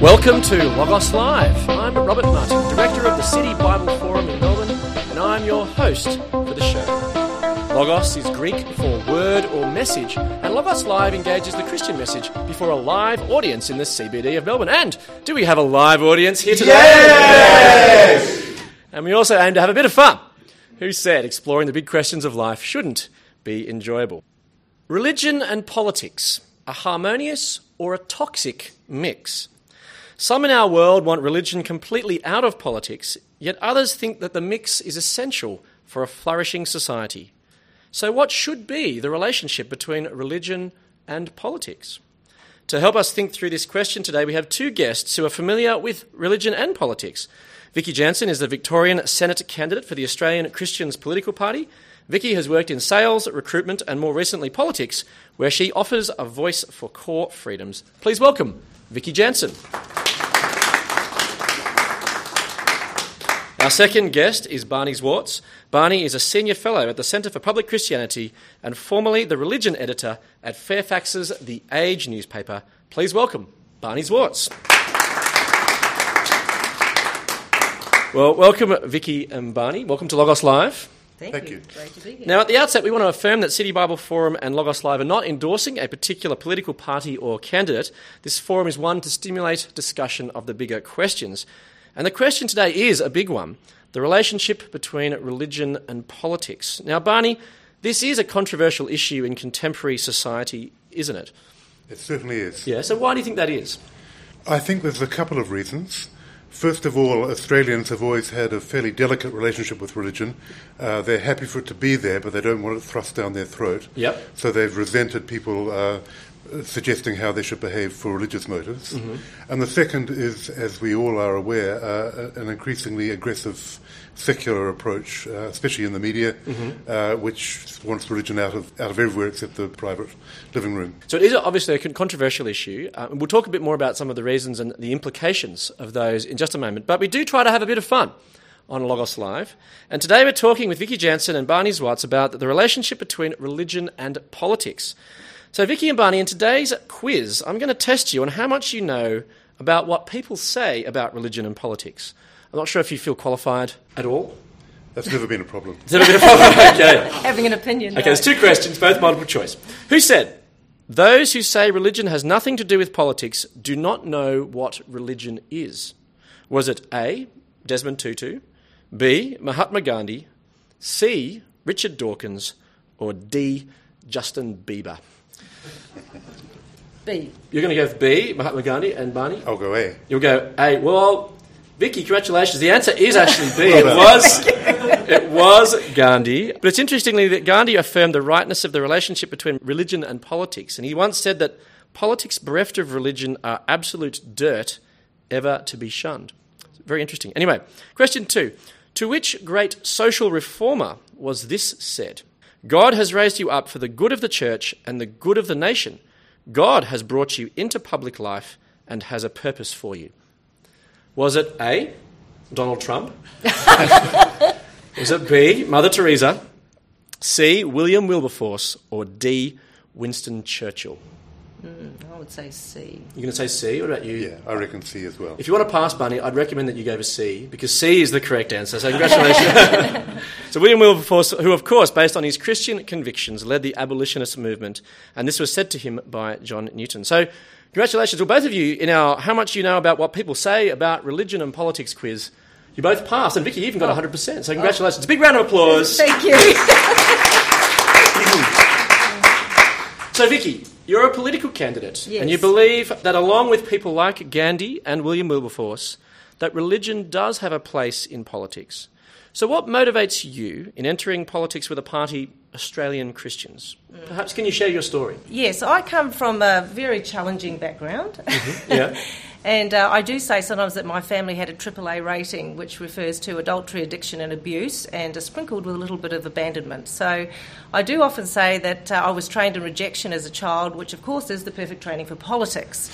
Welcome to Logos Live. I'm Robert Martin, Director of the City Bible Forum in Melbourne, and I'm your host for the show. Logos is Greek for word or message, and Logos Live engages the Christian message before a live audience in the CBD of Melbourne. And do we have a live audience here today? Yes! And we also aim to have a bit of fun. Who said exploring the big questions of life shouldn't be enjoyable? Religion and politics, a harmonious or a toxic mix? Some in our world want religion completely out of politics, yet others think that the mix is essential for a flourishing society. So, what should be the relationship between religion and politics? To help us think through this question today, we have two guests who are familiar with religion and politics. Vicky Jansen is the Victorian Senate candidate for the Australian Christians Political Party. Vicky has worked in sales, recruitment, and more recently politics, where she offers a voice for core freedoms. Please welcome Vicky Jansen. Our second guest is Barney Zwartz. Barney is a senior fellow at the Centre for Public Christianity and formerly the religion editor at Fairfax's The Age newspaper. Please welcome Barney Zwartz. Well, welcome, Vicky and Barney. Welcome to Logos Live. Thank, Thank you. you. Great to be here. Now, at the outset, we want to affirm that City Bible Forum and Logos Live are not endorsing a particular political party or candidate. This forum is one to stimulate discussion of the bigger questions. And the question today is a big one the relationship between religion and politics. Now, Barney, this is a controversial issue in contemporary society, isn't it? It certainly is. Yeah, so why do you think that is? I think there's a couple of reasons. First of all, Australians have always had a fairly delicate relationship with religion. Uh, they're happy for it to be there, but they don't want it thrust down their throat. Yep. So they've resented people uh, suggesting how they should behave for religious motives. And the second is, as we all are aware, uh, an increasingly aggressive secular approach, uh, especially in the media, uh, which wants religion out of out of everywhere except the private living room. So it is obviously a controversial issue. Uh, and we'll talk a bit more about some of the reasons and the implications of those in just a moment. But we do try to have a bit of fun on Logos Live. And today we're talking with Vicky Jansen and Barney Zwartz about the relationship between religion and politics. So, Vicky and Barney, in today's quiz, I'm going to test you on how much you know about what people say about religion and politics. I'm not sure if you feel qualified at all. That's never been a problem. Is that a bit of okay? Having an opinion. Okay, there's two questions, both multiple choice. Who said, Those who say religion has nothing to do with politics do not know what religion is? Was it A, Desmond Tutu, B, Mahatma Gandhi, C, Richard Dawkins, or D, Justin Bieber? B. You're going to go with B, Mahatma Gandhi, and Barney? I'll go A. You'll go A. Well, Vicky, congratulations. The answer is actually B. It was it was Gandhi. But it's interestingly that Gandhi affirmed the rightness of the relationship between religion and politics, and he once said that politics bereft of religion are absolute dirt, ever to be shunned. Very interesting. Anyway, question two: To which great social reformer was this said? God has raised you up for the good of the church and the good of the nation. God has brought you into public life and has a purpose for you. Was it A, Donald Trump? Was it B, Mother Teresa? C, William Wilberforce? Or D, Winston Churchill? Mm, I would say C. You're going to say C? What about you? Yeah, I reckon C as well. If you want to pass, Barney, I'd recommend that you go for C because C is the correct answer. So congratulations. so William Wilberforce, who of course, based on his Christian convictions, led the abolitionist movement, and this was said to him by John Newton. So congratulations to both of you in our How Much You Know About What People Say About Religion and Politics quiz. You both passed, and Vicky, even got 100%. So oh. congratulations. Big round of applause. Thank you. So, Vicky, you're a political candidate, Yes. and you believe that along with people like Gandhi and William Wilberforce, that religion does have a place in politics. So, what motivates you in entering politics with a party, Australian Christians? Perhaps can you share your story? yes, I come from a very challenging background. Yeah. And uh, I do say sometimes that my family had a AAA rating, which refers to adultery, addiction, and abuse, and is sprinkled with a little bit of abandonment. So I do often say that uh, I was trained in rejection as a child, which of course is the perfect training for politics.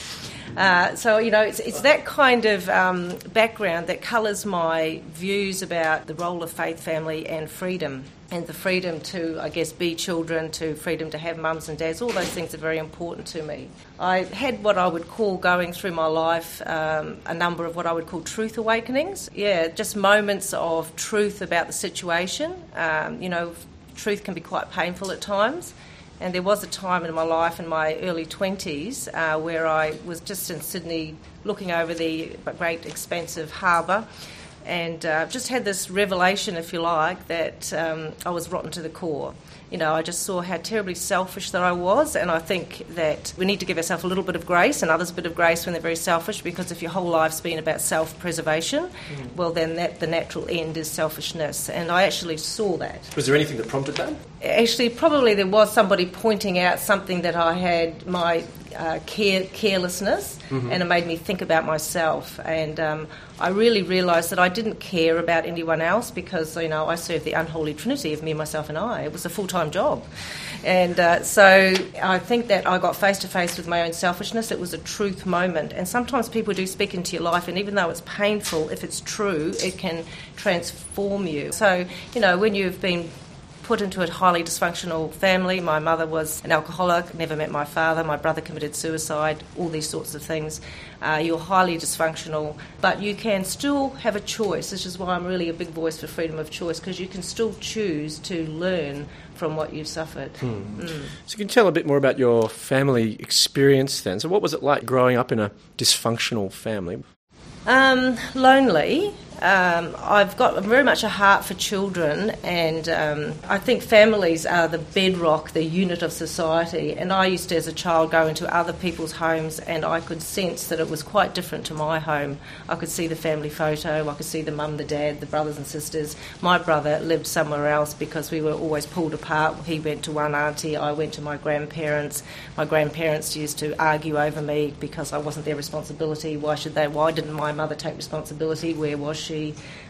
Uh, so, you know, it's, it's that kind of um, background that colours my views about the role of faith, family, and freedom. and the freedom to, I guess, be children, to freedom to have mums and dads, all those things are very important to me. I had what I would call going through my life um, a number of what I would call truth awakenings. Yeah, just moments of truth about the situation. Um, you know, truth can be quite painful at times. And there was a time in my life in my early 20s uh, where I was just in Sydney looking over the great expansive harbour and uh, just had this revelation, if you like, that um, I was rotten to the core. You know, I just saw how terribly selfish that I was, and I think that we need to give ourselves a little bit of grace and others a bit of grace when they're very selfish, because if your whole life's been about self-preservation, mm. well, then that the natural end is selfishness, and I actually saw that. Was there anything that prompted that? Actually, probably there was somebody pointing out something that I had my uh, care, carelessness, mm-hmm. and it made me think about myself. And um, I really realised that I didn't care about anyone else because you know I served the unholy trinity of me, myself, and I. It was a full time job, and uh, so I think that I got face to face with my own selfishness. It was a truth moment, and sometimes people do speak into your life, and even though it's painful, if it's true, it can transform you. So you know when you've been put into a highly dysfunctional family. My mother was an alcoholic, never met my father, my brother committed suicide, all these sorts of things. Uh, you're highly dysfunctional, but you can still have a choice. This is why I'm really a big voice for freedom of choice, because you can still choose to learn from what you've suffered. Hmm. Mm. So, you can tell a bit more about your family experience then. So, what was it like growing up in a dysfunctional family? Um, lonely. Um, I've got very much a heart for children, and um, I think families are the bedrock, the unit of society. And I used to, as a child, go into other people's homes, and I could sense that it was quite different to my home. I could see the family photo, I could see the mum, the dad, the brothers and sisters. My brother lived somewhere else because we were always pulled apart. He went to one auntie, I went to my grandparents. My grandparents used to argue over me because I wasn't their responsibility. Why should they? Why didn't my mother take responsibility? Where was she?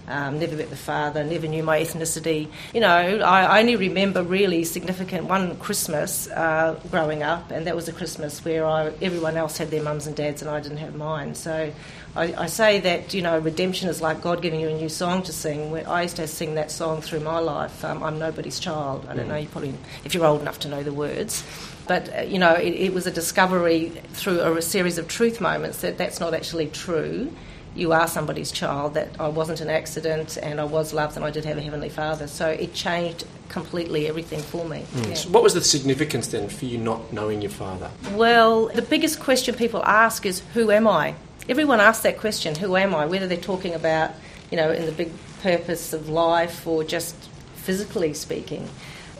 Um, never met the father, never knew my ethnicity. You know, I, I only remember really significant one Christmas uh, growing up, and that was a Christmas where I, everyone else had their mums and dads and I didn't have mine. So I, I, say that, you know, redemption is like God giving you a new song to sing. I used to sing that song through my life. Um, I'm nobody's child. I don't mm. know, you probably, if you're old enough to know the words. But, uh, you know, it, it was a discovery through a series of truth moments that that's not actually true you are somebody's child, that I wasn't an accident and I was loved and I did have a Heavenly Father. So it changed completely everything for me. Mm. Yeah. So what was the significance then for you not knowing your father? Well, the biggest question people ask is, Who am I? Everyone asks that question, Who am I? Whether they're talking about, you know, in the big purpose of life or just physically speaking.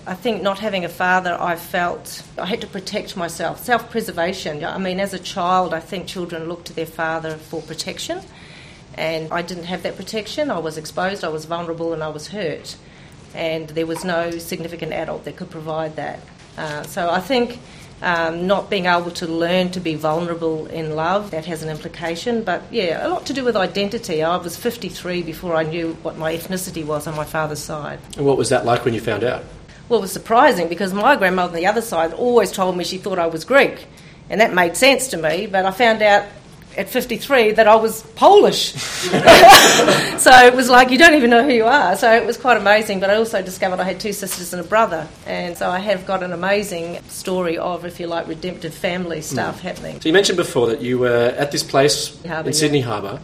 I think not having a father, I felt I had to protect myself. Self preservation. I mean, as a child, I think children look to their father for protection and I didn't have that protection. I was exposed, I was vulnerable, and I was hurt. And there was no significant adult that could provide that. Uh, so I think um, not being able to learn to be vulnerable in love, that has an implication. But yeah, a lot to do with identity. I was 53 before I knew what my ethnicity was on my father's side. And what was that like when you found out? Well, it was surprising because my grandmother on the other side always told me she thought I was Greek. And that made sense to me, but I found out at 53 that I was Polish. so it was like, you don't even know who you are. So it was quite amazing. But I also discovered I had two sisters and a brother. And so I have got an amazing story of, if you like, redemptive family stuff mm. happening. So you mentioned before that you were at this place Harbour, in Sydney yeah. Harbour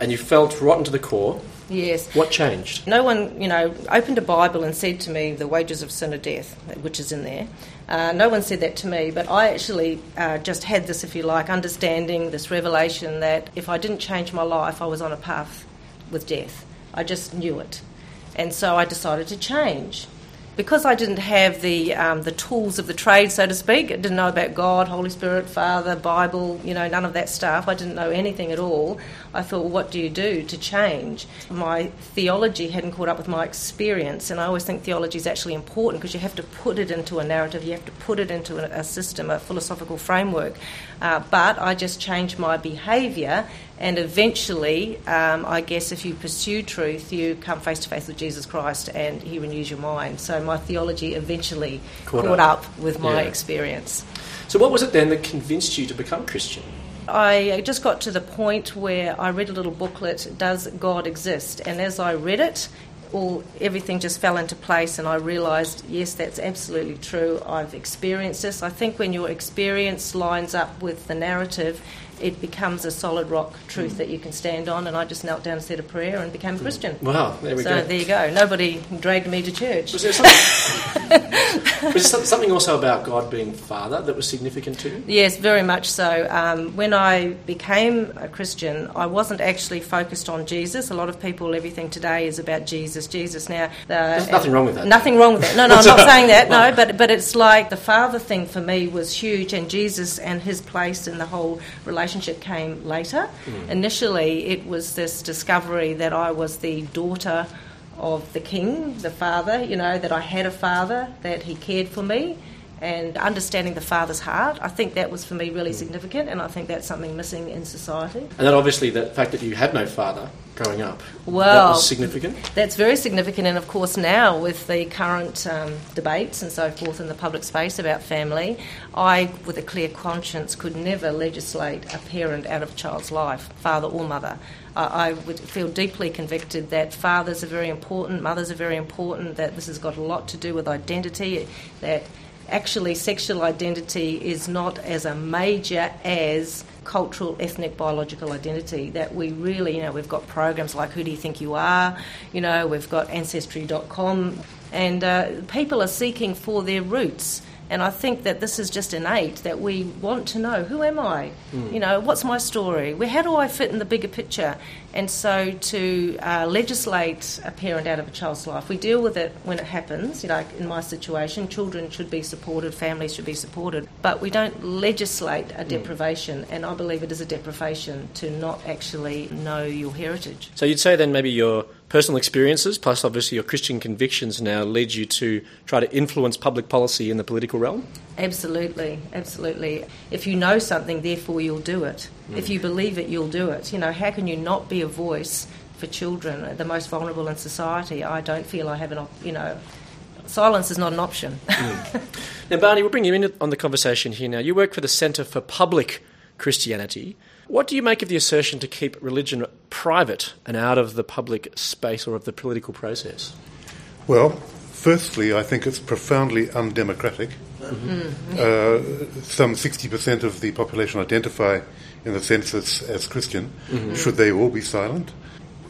and you felt rotten to the core. Yes. What changed? No one, you know, opened a Bible and said to me, the wages of sin are death, which is in there. Uh, no one said that to me, but I actually uh, just had this, if you like, understanding, this revelation that if I didn't change my life, I was on a path with death. I just knew it. And so I decided to change because I didn't have the um, the tools of the trade, so to speak, I didn't know about God, Holy Spirit, Father, Bible, you know, none of that stuff. I didn't know anything at all. I thought, well, what do you do to change? My theology hadn't caught up with my experience, and I always think theology is actually important because you have to put it into a narrative, you have to put it into a, system, a philosophical framework. Uh, but I just changed my behaviour and eventually, um, I guess if you pursue truth, you come face to face with Jesus Christ and He renews your mind. So my theology eventually caught, caught up. up. with my yeah. experience. So, what was it then that convinced you to become Christian? I just got to the point where I read a little booklet, Does God Exist? And as I read it, all everything just fell into place, and I realised, yes, that's absolutely true. I've experienced this. I think when your experience lines up with the narrative, it becomes a solid rock truth that you can stand on. And I just knelt down and said a prayer and became a Christian. Wow, there we so go. there you go. Nobody dragged me to church. Was there something, was there something also about God being Father that was significant to you? Yes, very much so. Um, when I became a Christian, I wasn't actually focused on Jesus. A lot of people, everything today is about Jesus. Jesus now. There's nothing wrong with that. Nothing wrong with that. No, no, I'm not saying that. No, but but it's like the Father thing for me was huge, and Jesus and His place in the whole relationship came later. Mm. Initially, it was this discovery that I was the daughter of the King, the Father. You know that I had a Father, that He cared for me and understanding the father's heart. I think that was for me really significant, and I think that's something missing in society. And then obviously the fact that you had no father growing up, that was significant. That's very significant, and of course, now with the current um, debates and so forth in the public space about family, I, with a clear conscience, could never legislate a parent out of a child's life, father or mother. I, I would feel deeply convicted that fathers are very important, mothers are very important, that this has got a lot to do with identity, that actually sexual identity is not as a major as cultural, ethnic, biological identity. That we really, you know, we've got programs like Who Do You Think You Are? You know, we've got Ancestry.com, and uh, people are seeking for their roots. And I think that this is just innate that we want to know who am I? You know, what's my story? Where, how do I fit in the bigger picture? And so to uh, legislate a parent out of a child's life, we deal with it when it happens. You know, in my situation, children should be supported, families should be supported, but we don't legislate a deprivation. And I believe it is a deprivation to not actually know your heritage. So you'd say then maybe your personal experiences, plus obviously your Christian convictions now, lead you to try to influence public policy in the political realm? Absolutely, absolutely. If you know something, therefore you'll do it. Hmm. If you believe it, you'll do it. You know, how can you not be a voice for children, the most vulnerable in society? I don't feel I have an, op- you know, silence is not an option. Hmm. Now, Barney, we'll bring you in on the conversation here now. You work for the Centre for Public Christianity. What do you make of the assertion to keep religion private and out of the public space or of the political process? Well, firstly, I think it's profoundly undemocratic. Uh, some 60% of the population identify in the census as Christian. Should they all be silent?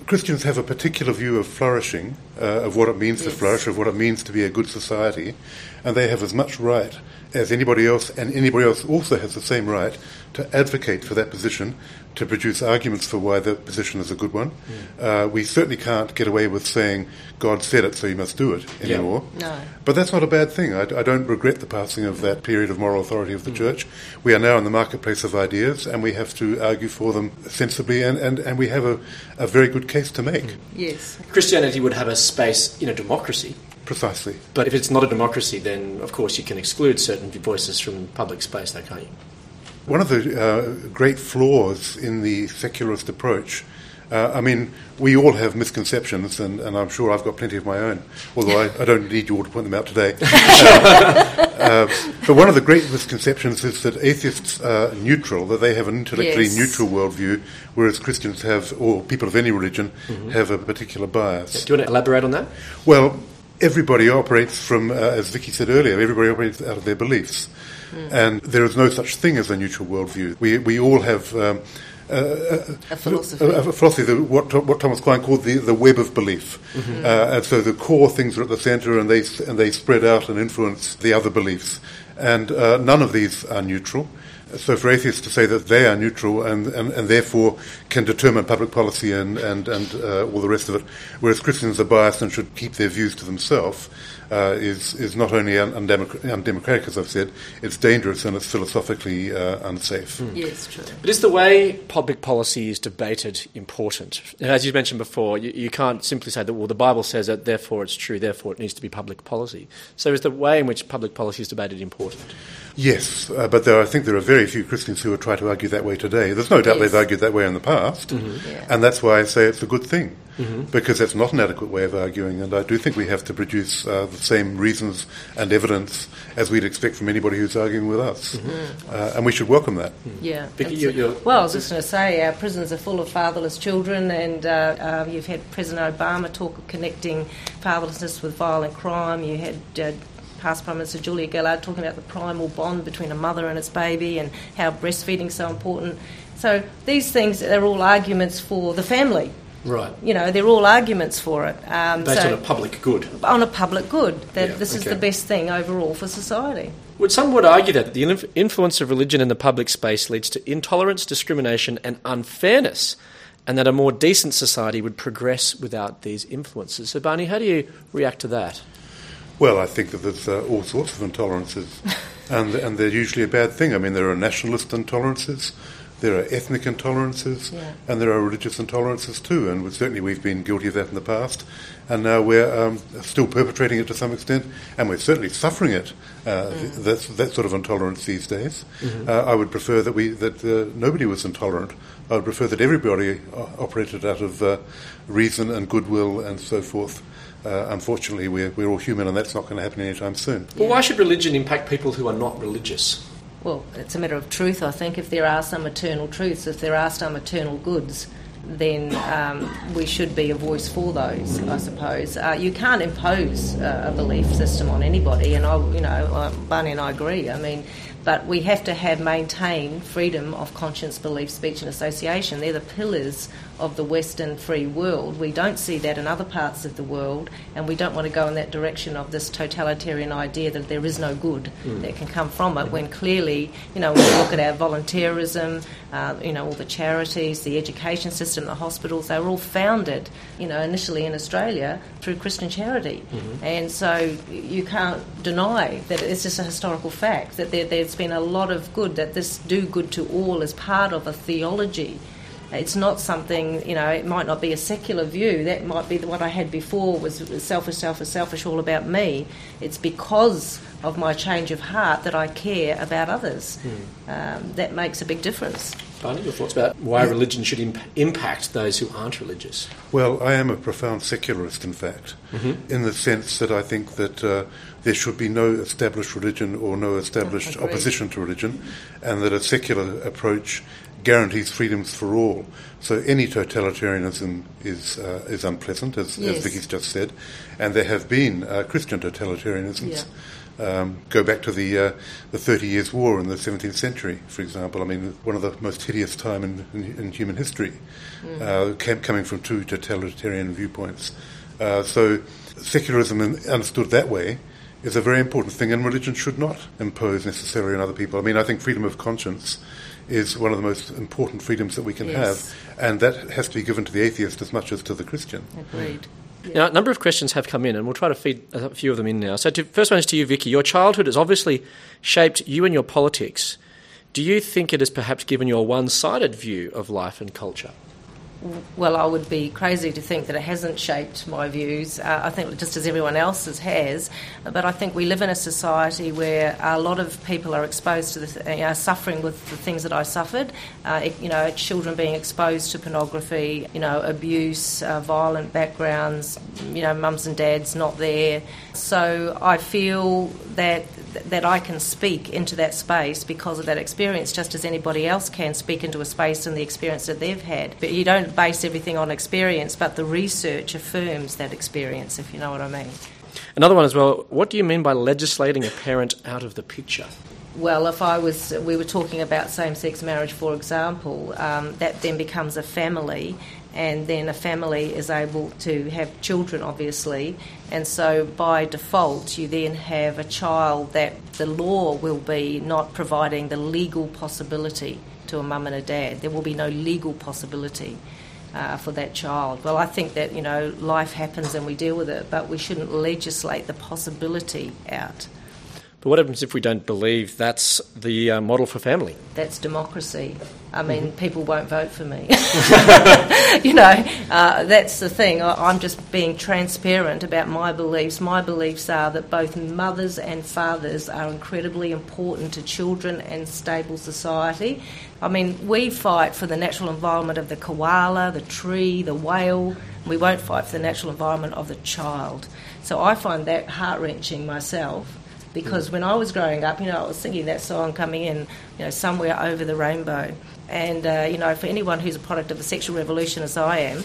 Christians have a particular view of flourishing, uh, of what it means to flourish, of what it means to be a good society, and they have as much right as anybody else, and anybody else also has the same right to advocate for that position, to produce arguments for why that position is a good one. Uh, we certainly can't get away with saying, God said it, so you must do it Yeah. anymore. No. But that's not a bad thing. I, I don't regret the passing of that period of moral authority of the church. We are now in the marketplace of ideas, and we have to argue for them sensibly, and, and, and we have a, a very good case to make. yes. Christianity would have a space in a democracy, Precisely. but if it's not a democracy, then of course you can exclude certain voices from public space, though, can't you? One of the uh, great flaws in the secularist approach, uh, I mean, we all have misconceptions, and, and I'm sure I've got plenty of my own, although I, I don't need you all to point them out today. Uh, but one of the great misconceptions is that atheists are neutral, that they have an intellectually Yes. neutral worldview, whereas Christians have, or people of any religion, have a particular bias. Do you want to elaborate on that? Well, everybody operates from, uh, as Vicky said earlier, everybody operates out of their beliefs. And there is no such thing as a neutral worldview. We, we all have um, A philosophy. a, a philosophy, the, what, what Thomas Klein called the, the web of belief. Uh, and so the core things are at the centre and they, and they spread out and influence the other beliefs. And uh, none of these are neutral. So for atheists to say that they are neutral and, and, and therefore can determine public policy and, and, and uh, all the rest of it, whereas Christians are biased and should keep their views to themselves, uh, is, is not only un- undemocratic, undemocratic, as I've said, it's dangerous and it's philosophically uh, unsafe. Yes, true. But is the way public policy is debated important? And as you mentioned before, you, you can't simply say that, well, the Bible says it, therefore it's true, therefore it needs to be public policy. So is the way in which public policy is debated important? Yes, uh, but there, I think there are very few Christians who would try to argue that way today. There's no doubt Yes. they've argued that way in the past, Yeah. and that's why I say it's a good thing, because that's not an adequate way of arguing, and I do think we have to produce uh, the same reasons and evidence as we'd expect from anybody who's arguing with us, uh, and we should welcome that. Yeah. Vicky, you- so- you're- well, I was just going to say, our prisons are full of fatherless children, and uh, um, you've had President Obama talk of connecting fatherlessness with violent crime. You had uh, past Prime Minister Julia Gillard talking about the primal bond between a mother and its baby, and how breastfeeding's so important. So these things are all arguments for the family. Right. You know, they're all arguments for it. Um, Based so- on a public good. on a public good, that Yeah, this is the best thing overall for society. Would some would argue that the influence of religion in the public space leads to intolerance, discrimination, and unfairness, and that a more decent society would progress without these influences. So, Barney, how do you react to that? Well, I think that there's uh, all sorts of intolerances, and and they're usually a bad thing. I mean, there are nationalist intolerances, there are ethnic intolerances, Yeah. and there are religious intolerances too. And certainly, we've been guilty of that in the past, and now we're um, still perpetrating it to some extent, and we're certainly suffering it. Uh, that that sort of intolerance these days. Uh, I would prefer that we that uh, nobody was intolerant. I would prefer that everybody uh, operated out of uh, reason and goodwill and so forth. Uh, unfortunately, we're, we're all human, and that's not going to happen anytime soon. Well, why should religion impact people who are not religious? Well, it's a matter of truth, I think. If there are some eternal truths, if there are some eternal goods, then um, we should be a voice for those, I suppose. Uh, you can't impose uh, a belief system on anybody, and I, you know, uh, Barney and I agree. I mean, but we have to have maintain freedom of conscience, belief, speech, and association. They're the pillars of the Western free world. We don't see that in other parts of the world, and we don't want to go in that direction of this totalitarian idea that there is no good hmm. that can come from it. When mm-hmm. clearly, you know, when we look at our volunteerism, uh, you know, all the charities, the education system, the hospitals, they were all founded, you know, initially in Australia through Christian charity, mm-hmm. and so you can't deny that it's just a historical fact that there, there's been a lot of good that this do good to all is part of a theology. It's not something, you know, it might not be a secular view. That might be what I had before was selfish, selfish, selfish, all about me. It's because of my change of heart that I care about others. Um, that makes a big difference. Barney, your thoughts about why religion should imp- impact those who aren't religious? Well, I am a profound secularist, in fact, in the sense that I think that uh, there should be no established religion or no established Agreed. opposition to religion, and that a secular approach guarantees freedoms for all. So any totalitarianism is uh, is unpleasant, as, Yes. as Vicky's just said, and there have been uh, Christian totalitarianisms. Um, go back to the uh, the Thirty Years' War in the 17th century, for example. I mean, one of the most hideous time in, in, in human history, uh, came, coming from two totalitarian viewpoints. Uh, so, secularism, understood that way, is a very important thing, and religion should not impose necessarily on other people. I mean, I think freedom of conscience is one of the most important freedoms that we can Yes. have, and that has to be given to the atheist as much as to the Christian. Agreed. Now, a number of questions have come in, and we'll try to feed a few of them in now. So, to, first one is to you, Vicky. Your childhood has obviously shaped you and your politics. Do you think it has perhaps given you a one sided view of life and culture? Well, I would be crazy to think that it hasn't shaped my views. Uh, I think just as everyone else's has, but I think we live in a society where a lot of people are exposed to suffering with the things that I suffered. Uh, you know, children being exposed to pornography, you know, abuse, uh, violent backgrounds, you know, mums and dads not there. So I feel that that I can speak into that space because of that experience, just as anybody else can speak into a space and the experience that they've had. But you don't base everything on experience, but the research affirms that experience, if you know what I mean. Another one as well. What do you mean by legislating a parent out of the picture? Well, if I was, we were talking about same-sex marriage, for example, um, that then becomes a family, and then a family is able to have children, obviously, and so by default, you then have a child that the law will be not providing the legal possibility to a mum and a dad. There will be no legal possibility. Uh, for that child. Well, I think that you know life happens and we deal with it, but we shouldn't legislate the possibility out. But what happens if we don't believe that's the uh, model for family? That's democracy. I mean, mm-hmm. people won't vote for me. you know, uh, that's the thing. I, am just being transparent about my beliefs. My beliefs are that both mothers and fathers are incredibly important to children and stable society. I mean, we fight for the natural environment of the koala, the tree, the whale. We won't fight for the natural environment of the child. So I find that heart wrenching myself because when I was growing up, you know, I was singing that song coming in, you know, somewhere over the rainbow. And, uh, you know, for anyone who's a product of the sexual revolution as I am,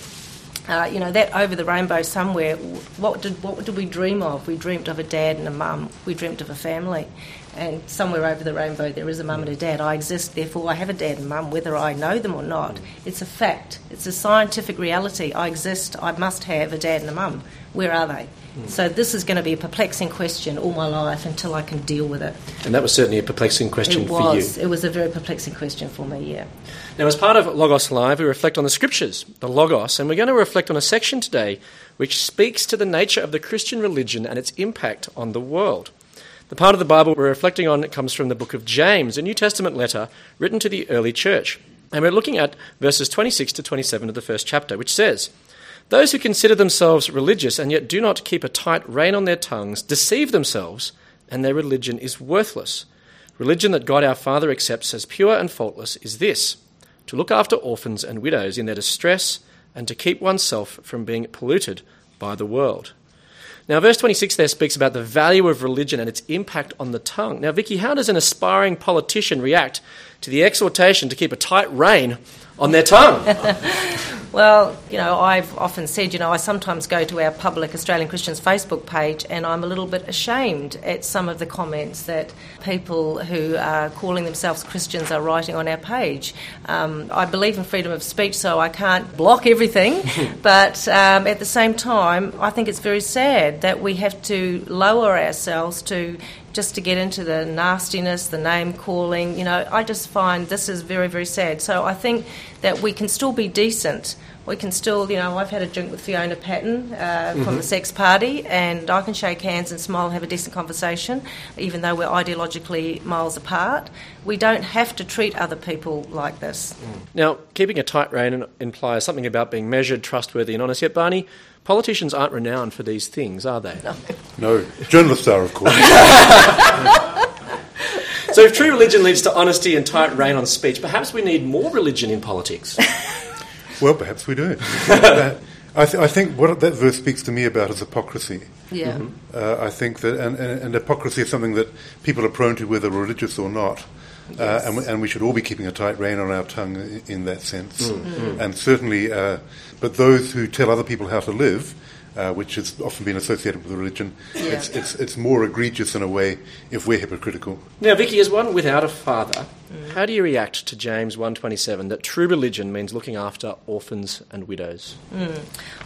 uh, you know, that over the rainbow somewhere, what did, what did we dream of? We dreamt of a dad and a mum. We dreamt of a family. And somewhere over the rainbow there is a mum and a dad. I exist, therefore I have a dad and mum, whether I know them or not. It's a fact. It's a scientific reality. I exist, I must have a dad and a mum. Where are they? So this is going to be a perplexing question all my life until I can deal with it. And that was certainly a perplexing question it was. for you. It was a very perplexing question for me, yeah. Now, as part of Logos Live, we reflect on the scriptures, the Logos, and we're going to reflect on a section today which speaks to the nature of the Christian religion and its impact on the world. The part of the Bible we're reflecting on comes from the book of James, a New Testament letter written to the early church. And we're looking at verses 26 to 27 of the first chapter, which says, those who consider themselves religious and yet do not keep a tight rein on their tongues deceive themselves, and their religion is worthless. Religion that God our Father accepts as pure and faultless is this to look after orphans and widows in their distress and to keep oneself from being polluted by the world. Now, verse 26 there speaks about the value of religion and its impact on the tongue. Now, Vicky, how does an aspiring politician react to the exhortation to keep a tight rein on their tongue? Well, you know, I've often said, you know, I sometimes go to our public Australian Christians Facebook page and I'm a little bit ashamed at some of the comments that people who are calling themselves Christians are writing on our page. Um, I believe in freedom of speech, so I can't block everything, but um, at the same time, I think it's very sad that we have to lower ourselves to just to get into the nastiness, the name calling. You know, I just find this is very, very sad. So I think that we can still be decent. We can still, you know, I've had a drink with Fiona Patten uh, mm-hmm. from the Sex Party, and I can shake hands and smile and have a decent conversation, even though we're ideologically miles apart. We don't have to treat other people like this. Mm. Now, keeping a tight rein implies something about being measured, trustworthy, and honest. Yet, Barney, Politicians aren't renowned for these things, are they? No. no. Journalists are, of course. so, if true religion leads to honesty and tight rein on speech, perhaps we need more religion in politics. well, perhaps we do. I, th- I, think what that verse speaks to me about is hypocrisy. Yeah. Mm-hmm. Uh, I think that, and, and, and, hypocrisy is something that people are prone to, whether religious or not. Yes. Uh, and, we, and, we, should all be keeping a tight rein on our tongue in, in that sense. Mm-hmm. And certainly, uh, but those who tell other people how to live, uh, which has often been associated with religion, yeah. it's, it's, it's more egregious in a way if we're hypocritical. Now, Vicky, as one without a father, Mm. How do you react to James 127 that true religion means looking after orphans and widows? Mm.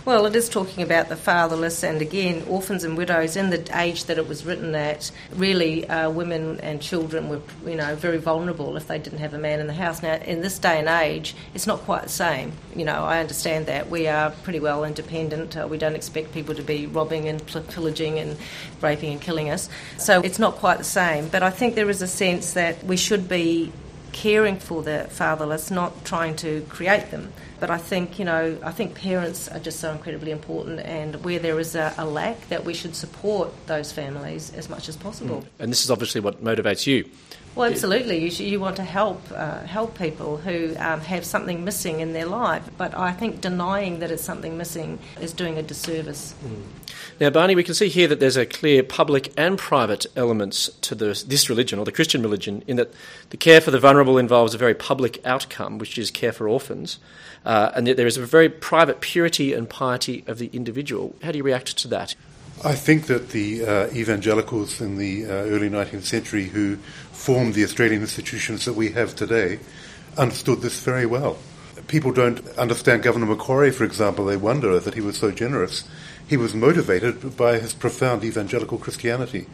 Well, it is talking about the fatherless, and again, orphans and widows in the age that it was written at. Really, uh, women and children were, you know, very vulnerable if they didn't have a man in the house. Now, in this day and age, it's not quite the same. You know, I understand that we are pretty well independent. Uh, we don't expect people to be robbing and pillaging and raping and killing us. So it's not quite the same. But I think there is a sense that we should be caring for the fatherless, not trying to create them. But I think, you know, I think parents are just so incredibly important, and where there is a, a lack, that we should support those families as much as possible. Mm. And this is obviously what motivates you. Well, absolutely. You, you want to help uh, help people who um, have something missing in their life, but I think denying that it's something missing is doing a disservice. Mm. Now, Barney, we can see here that there's a clear public and private elements to this, this religion, or the Christian religion, in that the care for the vulnerable involves a very public outcome, which is care for orphans, uh, and that there is a very private purity and piety of the individual. How do you react to that? I think that the uh, evangelicals in the uh, early 19th century who formed the Australian institutions that we have today understood this very well. People don't understand Governor Macquarie, for example. They wonder that he was so generous. He was motivated by his profound evangelical Christianity.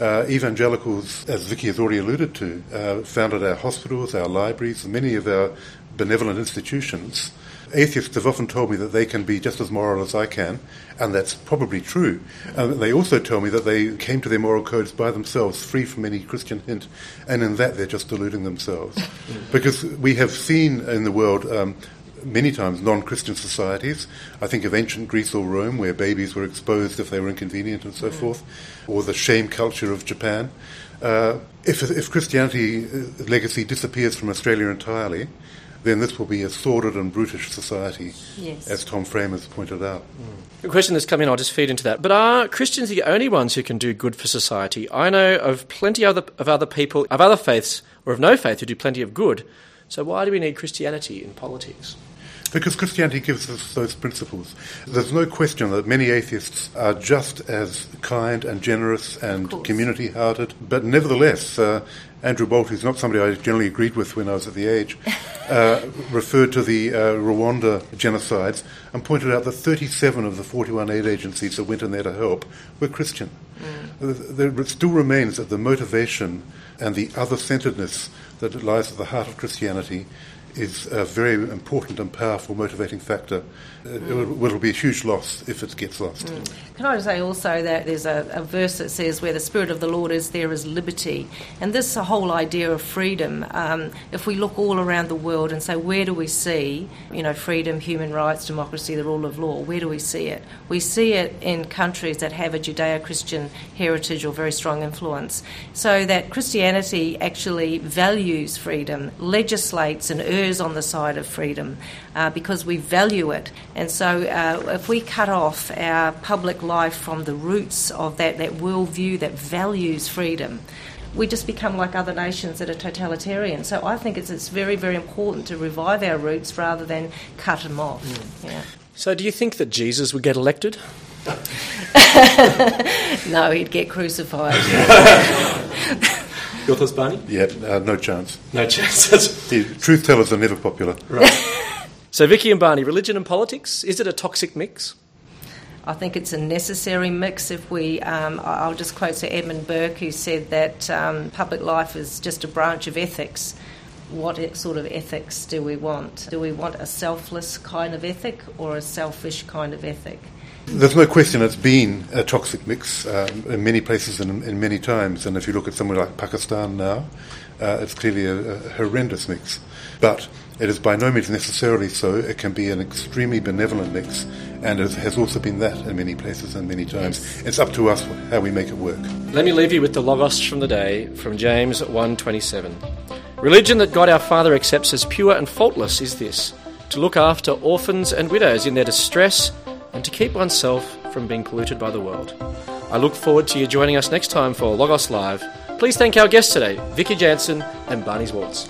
Uh, evangelicals, as Vicky has already alluded to, uh, founded our hospitals, our libraries, many of our benevolent institutions Atheists have often told me that they can be just as moral as I can, and that's probably true. Um, they also tell me that they came to their moral codes by themselves, free from any Christian hint, and in that they're just deluding themselves. because we have seen in the world um, many times non-Christian societies. I think of ancient Greece or Rome, where babies were exposed if they were inconvenient and so forth, or the shame culture of Japan. Uh, if, if Christianity uh, legacy disappears from Australia entirely, then this will be a sordid and brutish society, Yes. as Tom Frame has pointed out. A question that's come in, I'll just feed into that. But are Christians the only ones who can do good for society? I know of plenty other, of other people, of other faiths, or of no faith, who do plenty of good. So why do we need Christianity in politics? Because Christianity gives us those principles. There's no question that many atheists are just as kind and generous and community hearted, but nevertheless, uh, Andrew Bolt, who's not somebody I generally agreed with when I was at The Age, uh, referred to the uh, Rwanda genocides and pointed out that 37 of the 41 aid agencies that went in there to help were Christian. Uh, There still remains that the motivation and the other centeredness that lies at the heart of Christianity is a very important and powerful motivating factor. Uh, it will, be a huge loss if it gets lost. Can I say also that there's a, a verse that says, Where the Spirit of the Lord is, there is liberty. And this whole idea of freedom, um, if we look all around the world and say, Where do we see, you know, freedom, human rights, democracy, the rule of law? Where do we see it? We see it in countries that have a Judeo Christian heritage or very strong influence. So that Christianity actually values freedom, legislates and errs on the side of freedom uh, because we value it. And so uh, if we cut off our public life from the roots of that, that worldview that values freedom, we just become like other nations that are totalitarian. So I think it's, it's very, very important to revive our roots rather than cut them off. Yeah. So do you think that Jesus would get elected? No, he'd get crucified. Your thoughts, Barney? Yeah, uh, no chance. No chances. The truth tellers are never popular. Right. so Vicky and Barney, religion and politics, is it a toxic mix? I think it's a necessary mix. If we, um, I- I'll just quote Sir Edmund Burke, who said that um, public life is just a branch of ethics. What sort of ethics do we want? Do we want a selfless kind of ethic or a selfish kind of ethic? There's no question it's been a toxic mix um, in many places and in many times. And if you look at somewhere like Pakistan now, uh, it's clearly a, a horrendous mix. But it is by no means necessarily so. It can be an extremely benevolent mix, and it has also been that in many places and many times. It's up to us how we make it work. Let me leave you with the logos from the day from James 1:27. Religion that God our Father accepts as pure and faultless is this: to look after orphans and widows in their distress and to keep oneself from being polluted by the world. I look forward to you joining us next time for Logos Live. Please thank our guests today, Vicky Jansen and Barney Zwartz.